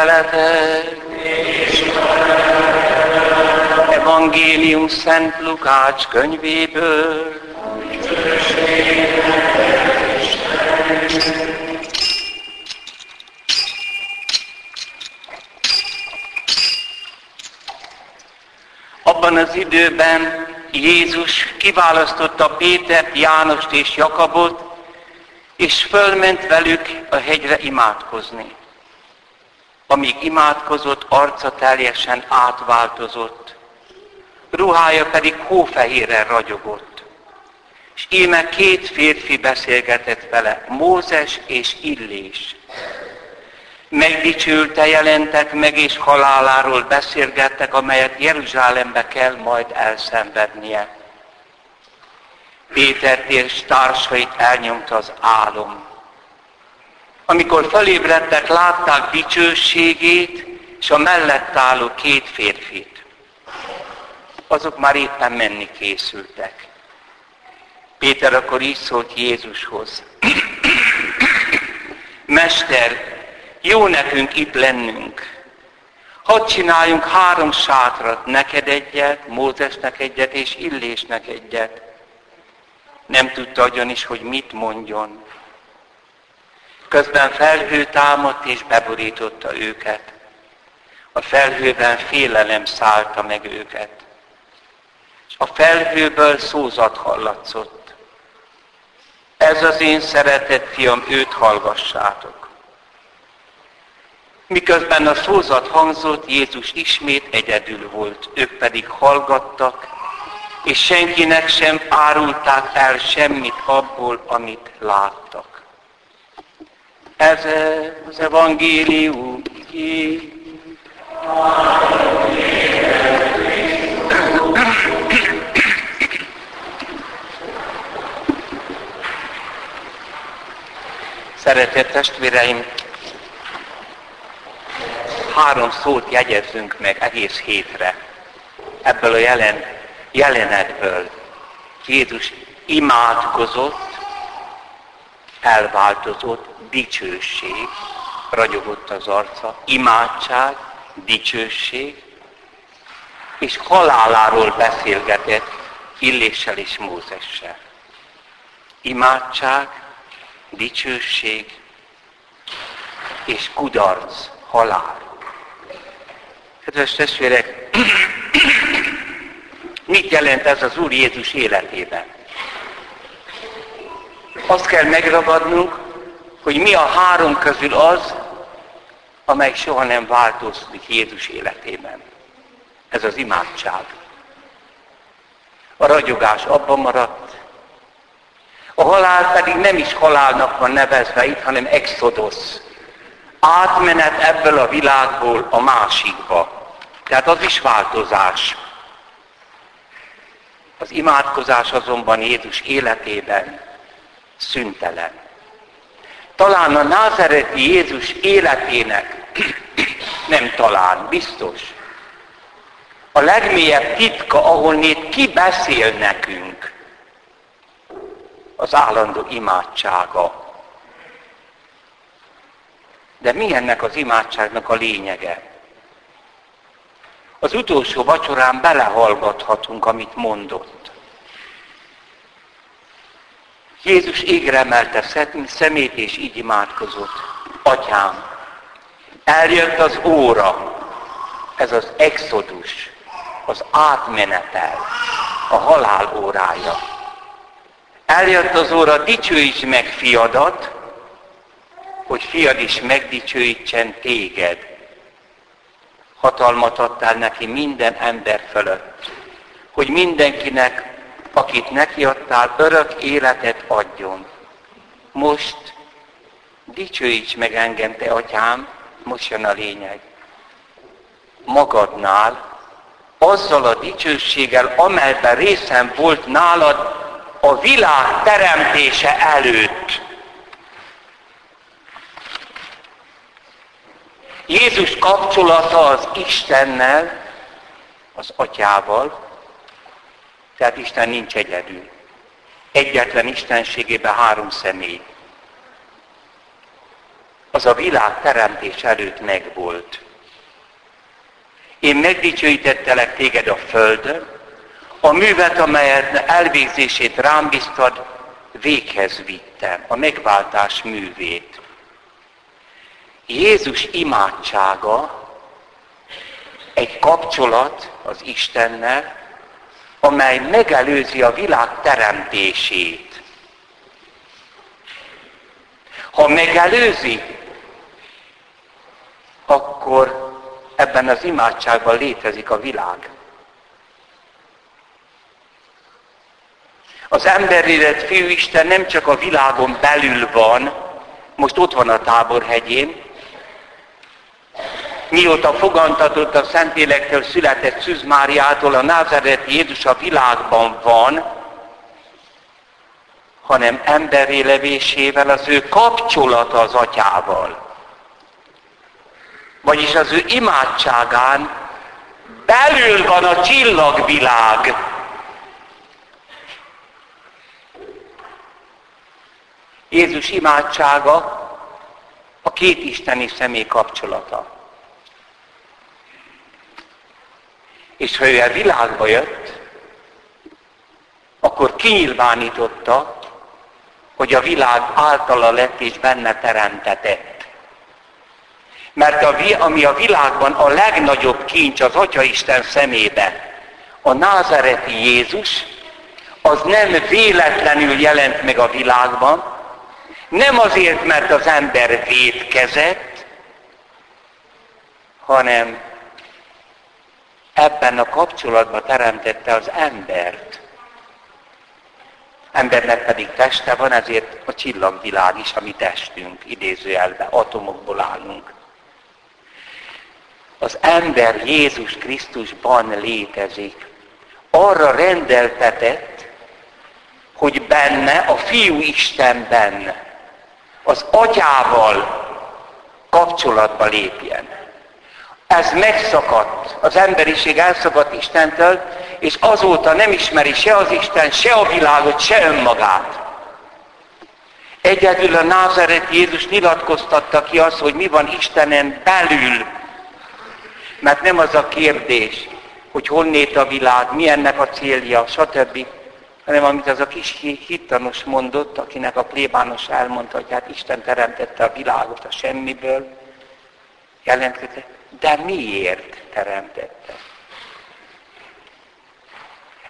Veletek. Evangélium Szent Lukács könyvéből. Abban az időben Jézus kiválasztotta Pétert, Jánost és Jakabot, és fölment velük a hegyre imádkozni. Amíg imádkozott, arca teljesen átváltozott, ruhája pedig hófehérren ragyogott. És íme két férfi beszélgetett vele, Mózes és Illés. Megdicsülte jelentek meg, és haláláról beszélgettek, amelyet Jeruzsálembe kell majd elszenvednie. Péter és társait elnyomta az álom. Amikor felébredtek, látták dicsőségét, és a mellett álló két férfit. Azok már éppen menni készültek. Péter akkor így szólt Jézushoz. Mester, jó nekünk itt lennünk. Hadd csináljunk három sátrat, neked egyet, Mózesnek egyet és Illésnek egyet. Nem tudta ugyanis, hogy mit mondjon. Közben felhő támadt és beborította őket. A felhőben félelem szállta meg őket. A felhőből szózat hallatszott. Ez az én szeretett fiam, őt hallgassátok. Miközben a szózat hangzott, Jézus ismét egyedül volt, ők pedig hallgattak, és senkinek sem árulták el semmit abból, amit láttak. Ez az evangélium. Szeretett testvéreim, három szót jegyezzünk meg egész hétre ebből a jelen, jelenetből. Jézus imádkozott, elváltozott, dicsőség, ragyogott az arca, imádság, dicsőség, és haláláról beszélgetett Illéssel és Mózessel. Imádság, dicsőség és kudarc, halál. Kedves testvérek, mit jelent ez az Úr Jézus életében? Azt kell megragadnunk, hogy mi a három közül az, amely soha nem változik Jézus életében. Ez az imádság. A ragyogás abban maradt. A halál pedig nem is halálnak van nevezve itt, hanem exodus. Átmenet ebből a világból a másikba. Tehát az is változás. Az imádkozás azonban Jézus életében szüntelen. Talán a názereti Jézus életének, nem talán, biztos, a legmélyebb titka, ahol még ki beszél nekünk, az állandó imádsága. De mi ennek az imádságnak a lényege? Az utolsó vacsorán belehallgathatunk, amit mondott. Jézus égre emelte szemét, és így imádkozott. Atyám, eljött az óra, ez az exodus, az átmenetel, a halál órája. Eljött az óra, dicsőíts meg fiadat, hogy fiad is megdicsőítsen téged hatalmat adtál neki minden ember fölött, hogy mindenkinek, akit neki adtál, örök életet adjon. Most dicsőíts meg engem, te atyám, most jön a lényeg. Magadnál, azzal a dicsőséggel, amelyben részem volt nálad a világ teremtése előtt. Jézus kapcsolata az Istennel, az Atyával, tehát Isten nincs egyedül. Egyetlen Istenségében három személy. Az a világ teremtés előtt megvolt. Én megdicsőítettelek téged a földön, a művet, amelyet elvégzését rám biztad, véghez vittem, a megváltás művét. Jézus imádsága egy kapcsolat az Istennel, amely megelőzi a világ teremtését. Ha megelőzi, akkor ebben az imádságban létezik a világ. Az emberélet fiúisten nem csak a világon belül van, most ott van a táborhegyén, mióta fogantatott a Szentélektől született Szűz Máriától, a názereti Jézus a világban van, hanem emberi levésével az ő kapcsolata az atyával. Vagyis az ő imádságán belül van a csillagvilág. Jézus imádsága a két isteni személy kapcsolata. És ha ő a világba jött, akkor kinyilvánította, hogy a világ általa lett és benne teremtetett. Mert a, ami a világban a legnagyobb kincs az Atya Isten szemébe, a názereti Jézus, az nem véletlenül jelent meg a világban, nem azért, mert az ember védkezett, hanem ebben a kapcsolatban teremtette az embert. Embernek pedig teste van, ezért a csillagvilág is, ami testünk, idézőjelben, atomokból állunk. Az ember Jézus Krisztusban létezik. Arra rendeltetett, hogy benne, a Fiú Istenben, az atyával kapcsolatba lépjen. Ez megszakadt, az emberiség elszakadt Istentől, és azóta nem ismeri se az Isten, se a világot, se önmagát. Egyedül a názeret Jézus nyilatkoztatta ki azt, hogy mi van Istenen belül. Mert nem az a kérdés, hogy honnét a világ, mi ennek a célja, stb hanem amit az a kis hittanos mondott, akinek a plébános elmondta, hogy hát Isten teremtette a világot a semmiből, jelentette, de miért teremtette?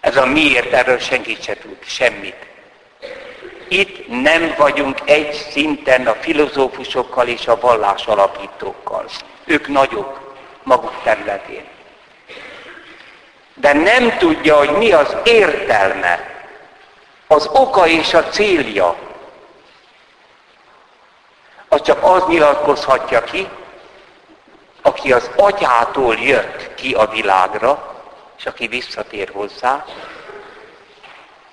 Ez a miért, erről senki se tud semmit. Itt nem vagyunk egy szinten a filozófusokkal és a vallás alapítókkal. Ők nagyok maguk területén. De nem tudja, hogy mi az értelme az oka és a célja, az csak az nyilatkozhatja ki, aki az atyától jött ki a világra, és aki visszatér hozzá,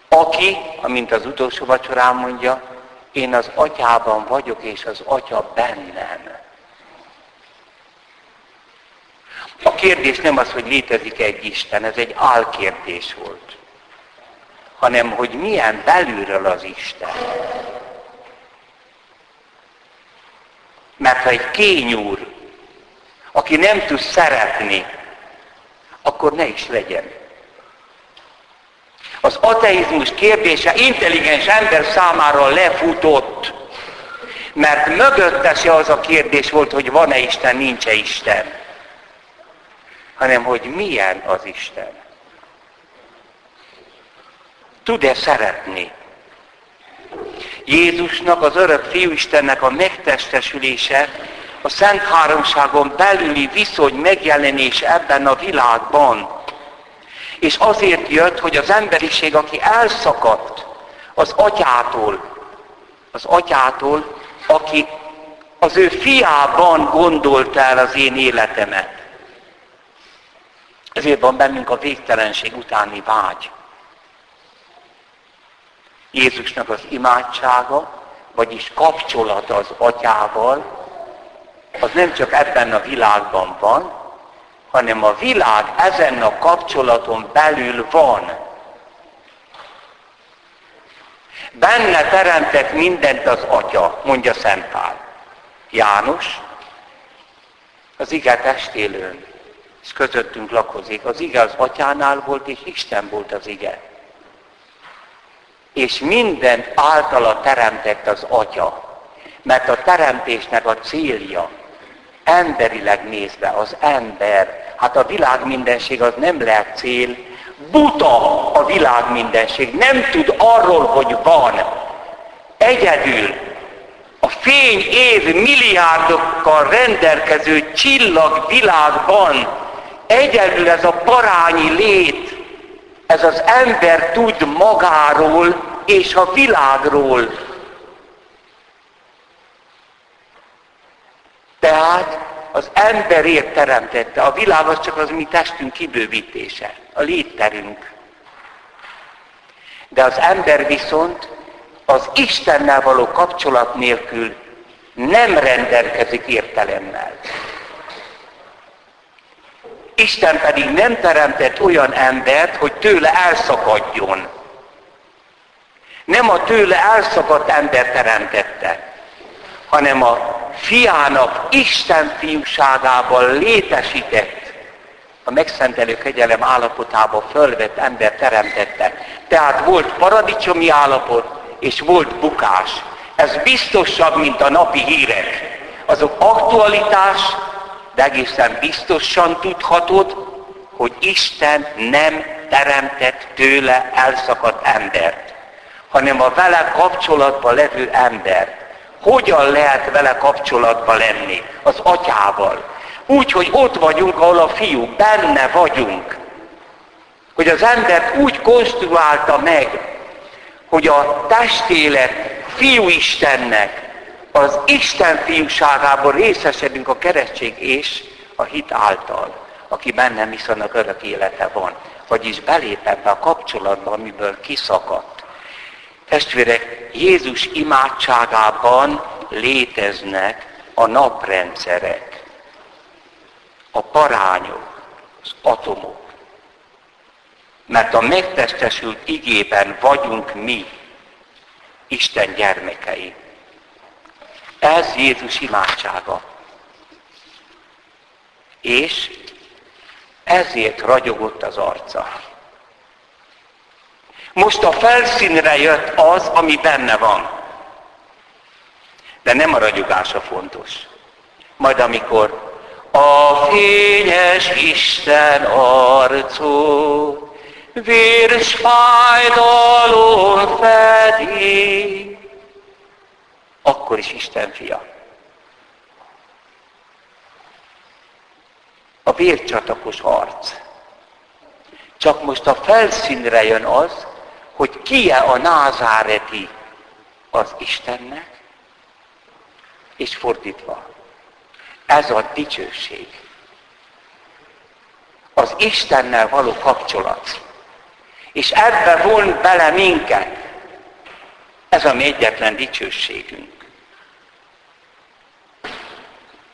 aki, amint az utolsó vacsorán mondja, én az atyában vagyok, és az atya bennem. A kérdés nem az, hogy létezik egy Isten, ez egy álkérdés volt hanem hogy milyen belülről az Isten. Mert ha egy kényúr, aki nem tud szeretni, akkor ne is legyen. Az ateizmus kérdése intelligens ember számára lefutott, mert mögötte se az a kérdés volt, hogy van-e Isten, nincs-e Isten, hanem hogy milyen az Isten tud-e szeretni? Jézusnak, az örök Fiúistennek a megtestesülése, a Szent Háromságon belüli viszony megjelenés ebben a világban. És azért jött, hogy az emberiség, aki elszakadt az atyától, az atyától, aki az ő fiában gondolta el az én életemet. Ezért van bennünk a végtelenség utáni vágy. Jézusnak az imádsága, vagyis kapcsolata az atyával, az nem csak ebben a világban van, hanem a világ ezen a kapcsolaton belül van. Benne teremtett mindent az Atya, mondja Szent Pál. János, az ige testélőn, és közöttünk lakozik. Az ige az atyánál volt, és Isten volt az ige. És mindent általa teremtett az atya. Mert a teremtésnek a célja, emberileg nézve, az ember, hát a világ mindenség az nem lehet cél, buta a világ mindenség, nem tud arról, hogy van. Egyedül a fény év milliárdokkal rendelkező csillagvilágban egyedül ez a parányi lét, ez az ember tud magáról és a világról. Tehát az emberért teremtette. A világ az csak az mi testünk kibővítése, a létterünk. De az ember viszont az Istennel való kapcsolat nélkül nem rendelkezik értelemmel. Isten pedig nem teremtett olyan embert, hogy tőle elszakadjon. Nem a tőle elszakadt ember teremtette, hanem a fiának Isten fiúságában létesített, a megszentelő kegyelem állapotába fölvett ember teremtette. Tehát volt paradicsomi állapot, és volt bukás. Ez biztosabb, mint a napi hírek. Azok aktualitás, de egészen biztosan tudhatod, hogy Isten nem teremtett tőle elszakadt embert, hanem a vele kapcsolatban levő embert. Hogyan lehet vele kapcsolatban lenni? Az atyával. Úgy, hogy ott vagyunk, ahol a fiú, benne vagyunk. Hogy az embert úgy konstruálta meg, hogy a testélet fiú Istennek, az Isten fiúságában részesedünk a keresztség és a hit által, aki bennem viszont a örök élete van. Vagyis belép ebbe a kapcsolatba, amiből kiszakadt. Testvérek, Jézus imádságában léteznek a naprendszerek, a parányok, az atomok. Mert a megtestesült igében vagyunk mi, Isten gyermekei. Ez Jézus imádsága. És ezért ragyogott az arca. Most a felszínre jött az, ami benne van. De nem a ragyogása fontos. Majd amikor a fényes Isten arcot vérs fájdalom fedi, akkor is Isten fia. A vércsatakos harc. Csak most a felszínre jön az, hogy ki-e a názáreti az Istennek, és fordítva. Ez a dicsőség. Az Istennel való kapcsolat és ebbe von bele minket. Ez a mi egyetlen dicsőségünk.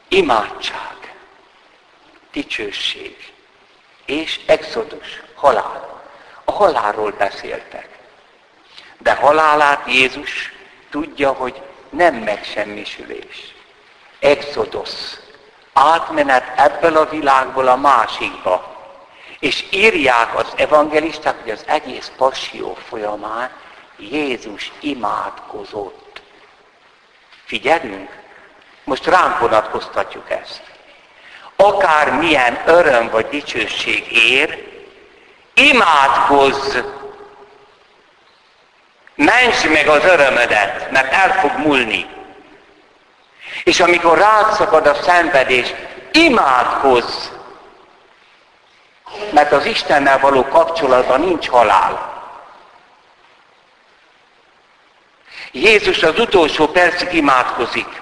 Imádság, dicsőség és exodus, halál. A halálról beszéltek. De halálát Jézus tudja, hogy nem megsemmisülés. Exodus, átmenet ebből a világból a másikba, és írják az evangelisták, hogy az egész passió folyamán Jézus imádkozott. Figyelünk? Most ránk vonatkoztatjuk ezt. Akár milyen öröm vagy dicsőség ér, imádkozz! Mentsd meg az örömödet, mert el fog múlni. És amikor rád szakad a szenvedés, imádkozz! Mert az Istennel való kapcsolatban nincs halál. Jézus az utolsó percig imádkozik.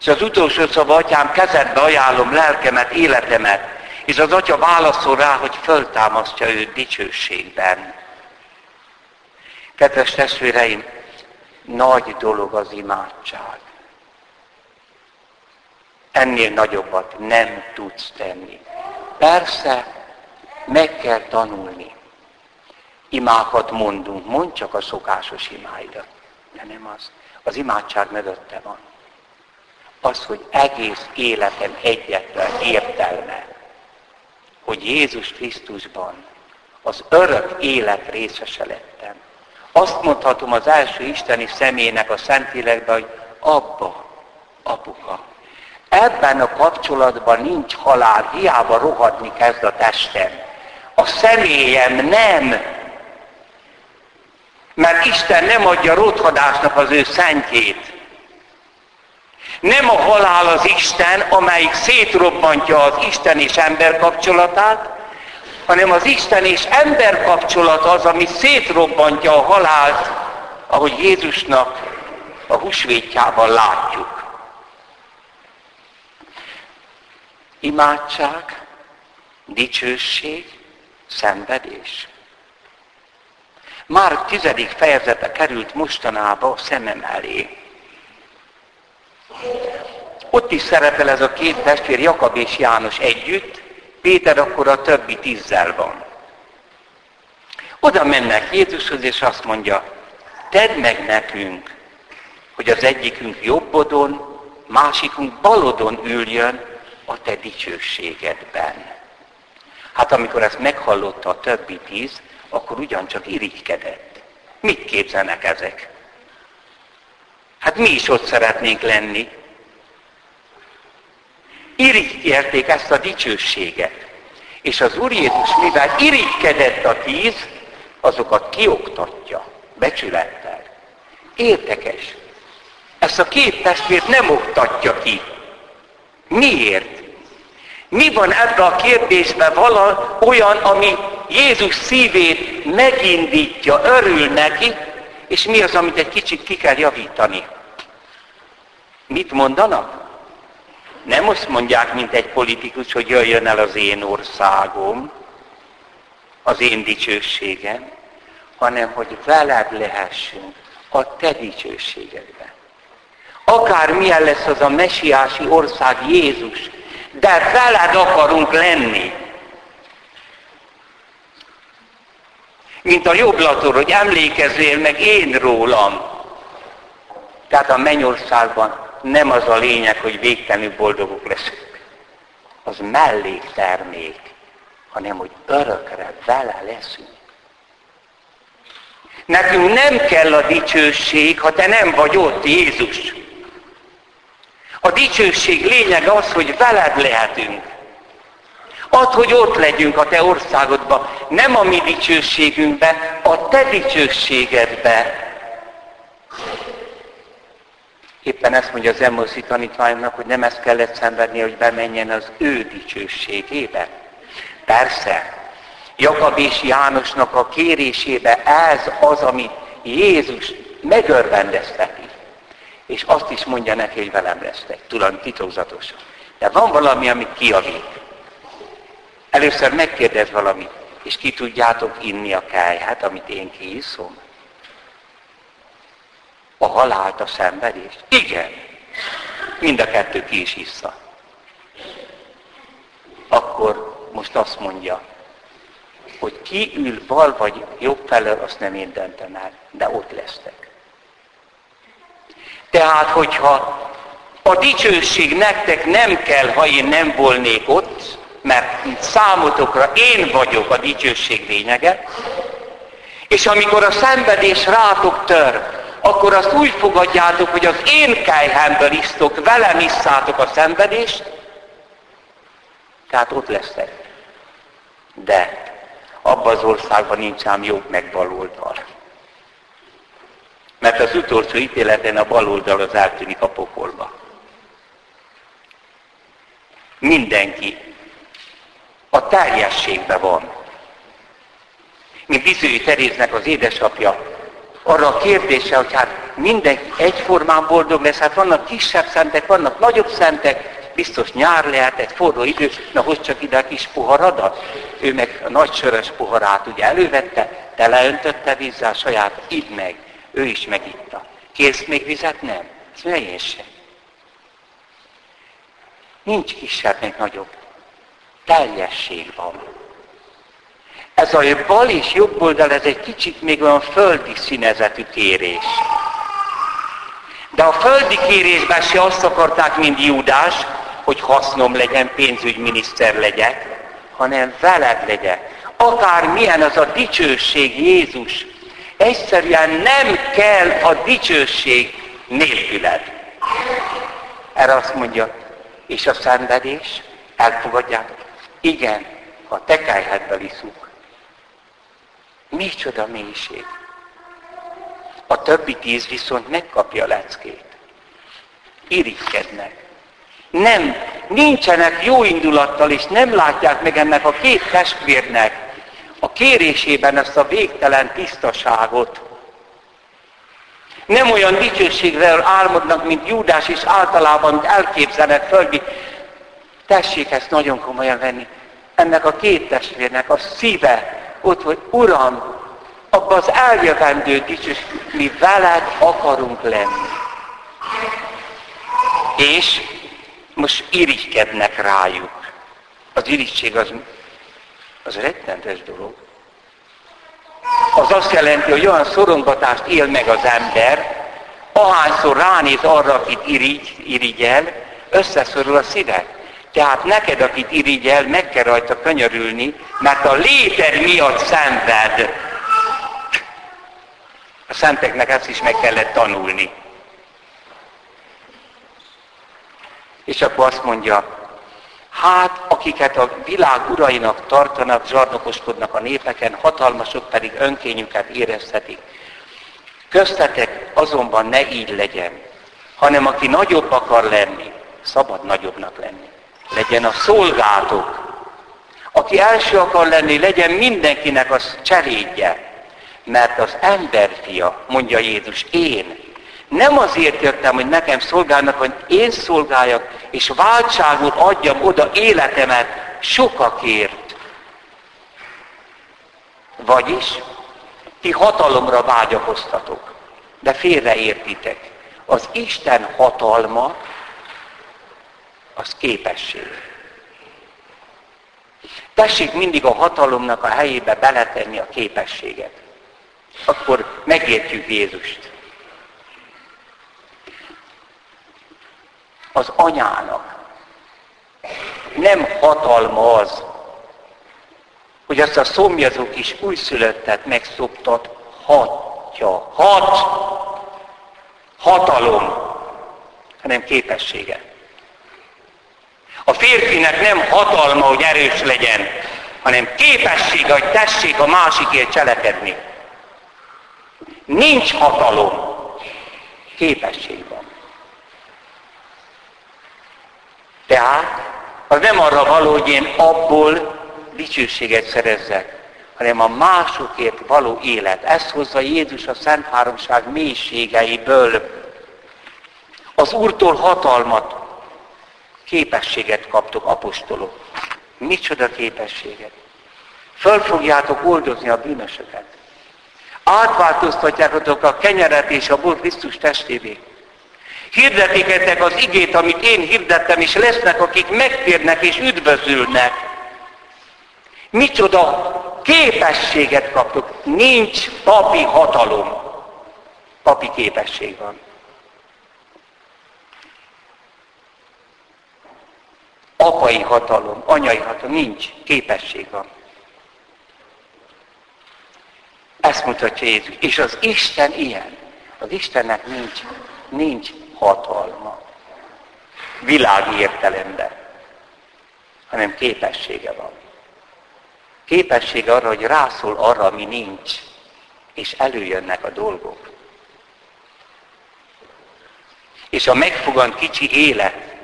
És az utolsó szava, atyám, kezedbe ajánlom lelkemet, életemet. És az atya válaszol rá, hogy föltámasztja őt dicsőségben. Kedves testvéreim, nagy dolog az imádság. Ennél nagyobbat nem tudsz tenni. Persze, meg kell tanulni. Imákat mondunk, mond csak a szokásos imáidat. De nem az. Az imádság mögötte van. az, hogy egész életem egyetlen értelme, hogy Jézus Krisztusban az örök élet részese lettem. Azt mondhatom az első isteni személynek a Szentlélekben, hogy abba, apuka. Ebben a kapcsolatban nincs halál, hiába rohadni kezd a testem. A személyem nem. Mert Isten nem adja rothadásnak az ő szentjét. Nem a halál az Isten, amelyik szétrobbantja az Isten és ember kapcsolatát, hanem az Isten és ember kapcsolat az, ami szétrobbantja a halált, ahogy Jézusnak a húsvétjában látjuk. Imádság, dicsőség, szenvedés. Már tizedik fejezete került mostanába a szemem elé. Ott is szerepel ez a két testvér, Jakab és János együtt, Péter akkor a többi tízzel van. Oda mennek Jézushoz, és azt mondja, tedd meg nekünk, hogy az egyikünk jobbodon, másikunk balodon üljön a te dicsőségedben. Hát amikor ezt meghallotta a többi tíz, akkor ugyancsak irigykedett. Mit képzelnek ezek? Hát mi is ott szeretnénk lenni. Irigyelték ezt a dicsőséget. És az Úr Jézus, mivel irigykedett a tíz, azokat kioktatja, becsülettel. Érdekes. Ezt a két testvért nem oktatja ki. Miért? Mi van ebbe a kérdésben vala olyan, ami Jézus szívét megindítja, örül neki, és mi az, amit egy kicsit ki kell javítani? Mit mondanak? Nem azt mondják, mint egy politikus, hogy jöjjön el az én országom, az én dicsőségem, hanem hogy veled lehessünk a te dicsőségedben. Akár milyen lesz az a mesiási ország Jézus, de veled akarunk lenni. Mint a jobblator, hogy emlékezzél meg én rólam. Tehát a mennyországban nem az a lényeg, hogy végtelenül boldogok leszünk. Az melléktermék, hanem hogy örökre vele leszünk. Nekünk nem kell a dicsőség, ha te nem vagy ott, Jézus. A dicsőség lényeg az, hogy veled lehetünk. Az, hogy ott legyünk a te országodban, nem a mi dicsőségünkbe, a te dicsőségedbe. Éppen ezt mondja az Emmoszi tanítványoknak, hogy nem ezt kellett szenvedni, hogy bemenjen az ő dicsőségébe. Persze, Jakab és Jánosnak a kérésébe ez az, amit Jézus megörvendezteti. És azt is mondja neki, hogy velem lesztek, tudom, titokzatosan. De van valami, amit kiavít. Először megkérdez valamit, és ki tudjátok inni a káját, amit én kiiszom? A halált, a szenvedést? Igen. Mind a kettő ki is issza. Akkor most azt mondja, hogy ki ül bal vagy jobb felől, azt nem én döntem el, de ott lesztek. Tehát, hogyha a dicsőség nektek nem kell, ha én nem volnék ott, mert számotokra én vagyok a dicsőség lényege, és amikor a szenvedés rátok tör, akkor azt úgy fogadjátok, hogy az én kejhemből isztok, velem isszátok a szenvedést, tehát ott lesztek. De abban az országban nincs ám jobb meg baloldal. Mert az utolsó ítéleten a baloldal az eltűnik a pokolba. Mindenki a teljességben van. Mint Bizői Teréznek az édesapja, arra a kérdése, hogy hát mindenki egyformán boldog lesz, hát vannak kisebb szentek, vannak nagyobb szentek, biztos nyár lehet, egy forró idő, na hozd csak ide a kis poharadat. Ő meg a nagy sörös poharát ugye elővette, teleöntötte vízzel saját, idd meg. Ő is megitta. Kérsz még vizet? Nem. Ez mondja. Nincs kisebb, még nagyobb. Teljesség van. Ez a bal és jobb oldal, ez egy kicsit még olyan földi színezetű kérés. De a földi kérésben se azt akarták, mint Júdás, hogy hasznom legyen, pénzügyminiszter legyek, hanem veled legyek. Akár milyen az a dicsőség Jézus, egyszerűen nem kell a dicsőség nélküled. Erre azt mondja, és a szenvedés, elfogadjátok? Igen, ha tekájhetből iszunk. Micsoda mélység. A többi tíz viszont megkapja a leckét. Irigykednek. Nem, nincsenek jó indulattal, és nem látják meg ennek a két testvérnek a kérésében ezt a végtelen tisztaságot. Nem olyan dicsőségről álmodnak, mint Júdás, és általában elképzelnek földi. Tessék ezt nagyon komolyan venni. Ennek a két testvérnek a szíve ott, hogy Uram, abban az eljövendő dicsőség, mi veled akarunk lenni. És most irigykednek rájuk. Az irigység az, az rettentes dolog. Az azt jelenti, hogy olyan szorongatást él meg az ember, ahányszor ránéz arra, akit irigy, irigyel, összeszorul a szíve. Tehát neked, akit irigyel, meg kell rajta könyörülni, mert a léted miatt szenved. A szenteknek ezt is meg kellett tanulni. És akkor azt mondja, hát akiket a világ urainak tartanak, zsarnokoskodnak a népeken, hatalmasok pedig önkényüket érezhetik. Köztetek azonban ne így legyen, hanem aki nagyobb akar lenni, szabad nagyobbnak lenni. Legyen a szolgátok. Aki első akar lenni, legyen mindenkinek az cselédje. Mert az emberfia, mondja Jézus, én, nem azért jöttem, hogy nekem szolgálnak, hogy én szolgáljak, és váltságul adjam oda életemet sokakért. Vagyis ti hatalomra vágyakoztatok, de félreértitek. Az Isten hatalma az képesség. Tessék mindig a hatalomnak a helyébe beletenni a képességet. Akkor megértjük Jézust. az anyának. Nem hatalma az, hogy azt a szomjazó kis újszülöttet megszoptat hatja. Hat! Hatalom, hanem képessége. A férfinek nem hatalma, hogy erős legyen, hanem képessége, hogy tessék a másikért cselekedni. Nincs hatalom, képesség van. Tehát az nem arra való, hogy én abból dicsőséget szerezzek, hanem a másokért való élet. Ezt hozza Jézus a Szent Háromság mélységeiből. Az Úrtól hatalmat, képességet kaptok, apostolok. Micsoda képességet? Föl fogjátok oldozni a bűnösöket. Átváltoztatjátok a kenyeret és a bor Krisztus testévé. Hirdetitek az igét, amit én hirdettem, és lesznek, akik megtérnek és üdvözülnek. Micsoda képességet kaptok. Nincs papi hatalom. Papi képesség van. Apai hatalom, anyai hatalom, nincs. Képesség van. Ezt mutatja Jézus. És az Isten ilyen. Az Istennek nincs, nincs hatalma. Világi értelemben. Hanem képessége van. Képessége arra, hogy rászól arra, ami nincs, és előjönnek a dolgok. És a megfogant kicsi élet,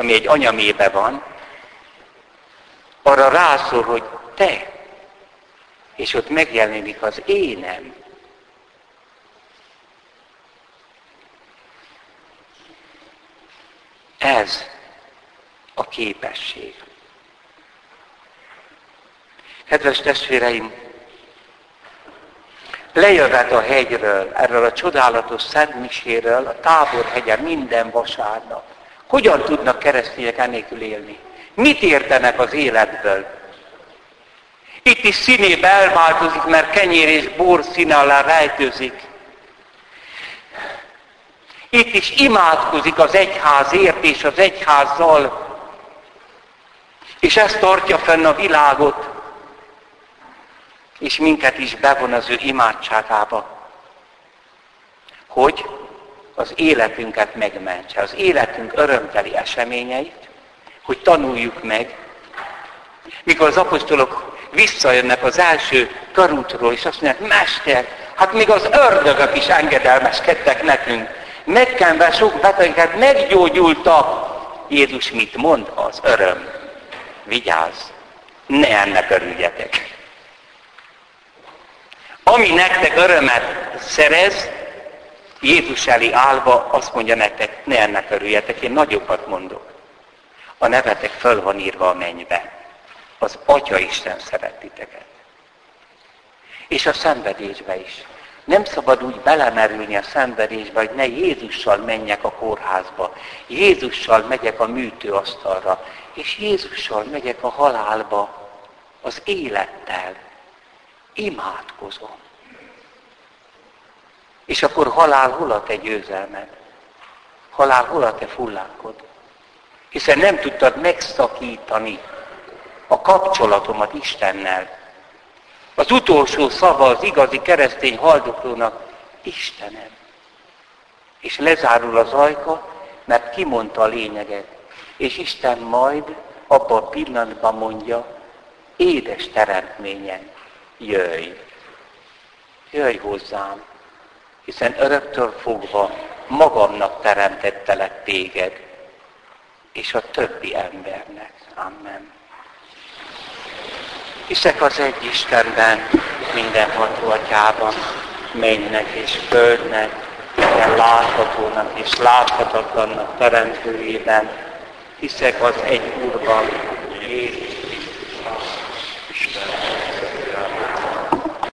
ami egy anyamébe van, arra rászól, hogy te, és ott megjelenik az énem. Ez a képesség. Kedves testvéreim, lejövet a hegyről, erről a csodálatos Szent Miséről, a táborhegyen minden vasárnap. Hogyan tudnak keresztények ennélkül élni? Mit értenek az életből? Itt is színébe elváltozik, mert kenyér és bor színe alá rejtőzik. Itt is imádkozik az egyházért és az egyházzal. És ez tartja fenn a világot, és minket is bevon az ő imádságába. Hogy az életünket megmentse, az életünk örömteli eseményeit, hogy tanuljuk meg, mikor az apostolok visszajönnek az első karútról, és azt mondják, Mester, hát még az ördögök is engedelmeskedtek nekünk. Megkenve sok betegeket meggyógyultak. Jézus mit mond? Az öröm. Vigyázz, ne ennek örüljetek. Ami nektek örömet szerez, Jézus elé állva azt mondja nektek, ne ennek örüljetek, én nagyobbat mondok. A nevetek föl van írva a mennybe. Az Atya Isten szeret titeket. És a szenvedésbe is. Nem szabad úgy belemerülni a szenvedésbe, hogy ne Jézussal menjek a kórházba, Jézussal megyek a műtőasztalra, és Jézussal megyek a halálba, az élettel. Imádkozom. És akkor halál hol a te győzelmed? Halál hol a te fullákod? Hiszen nem tudtad megszakítani a kapcsolatomat Istennel. Az utolsó szava az igazi keresztény haldoklónak, Istenem. És lezárul az ajka, mert kimondta a lényeget. És Isten majd abban a pillanatban mondja, édes teremtményem, jöjj. Jöjj hozzám, hiszen öröktől fogva magamnak teremtettelek téged, és a többi embernek. Amen. Hiszek az egy Istenben, mindenható atyában, mennek és földnek, minden láthatónak és láthatatlannak teremtőjében. Hiszek az egy Úrban, Jézus.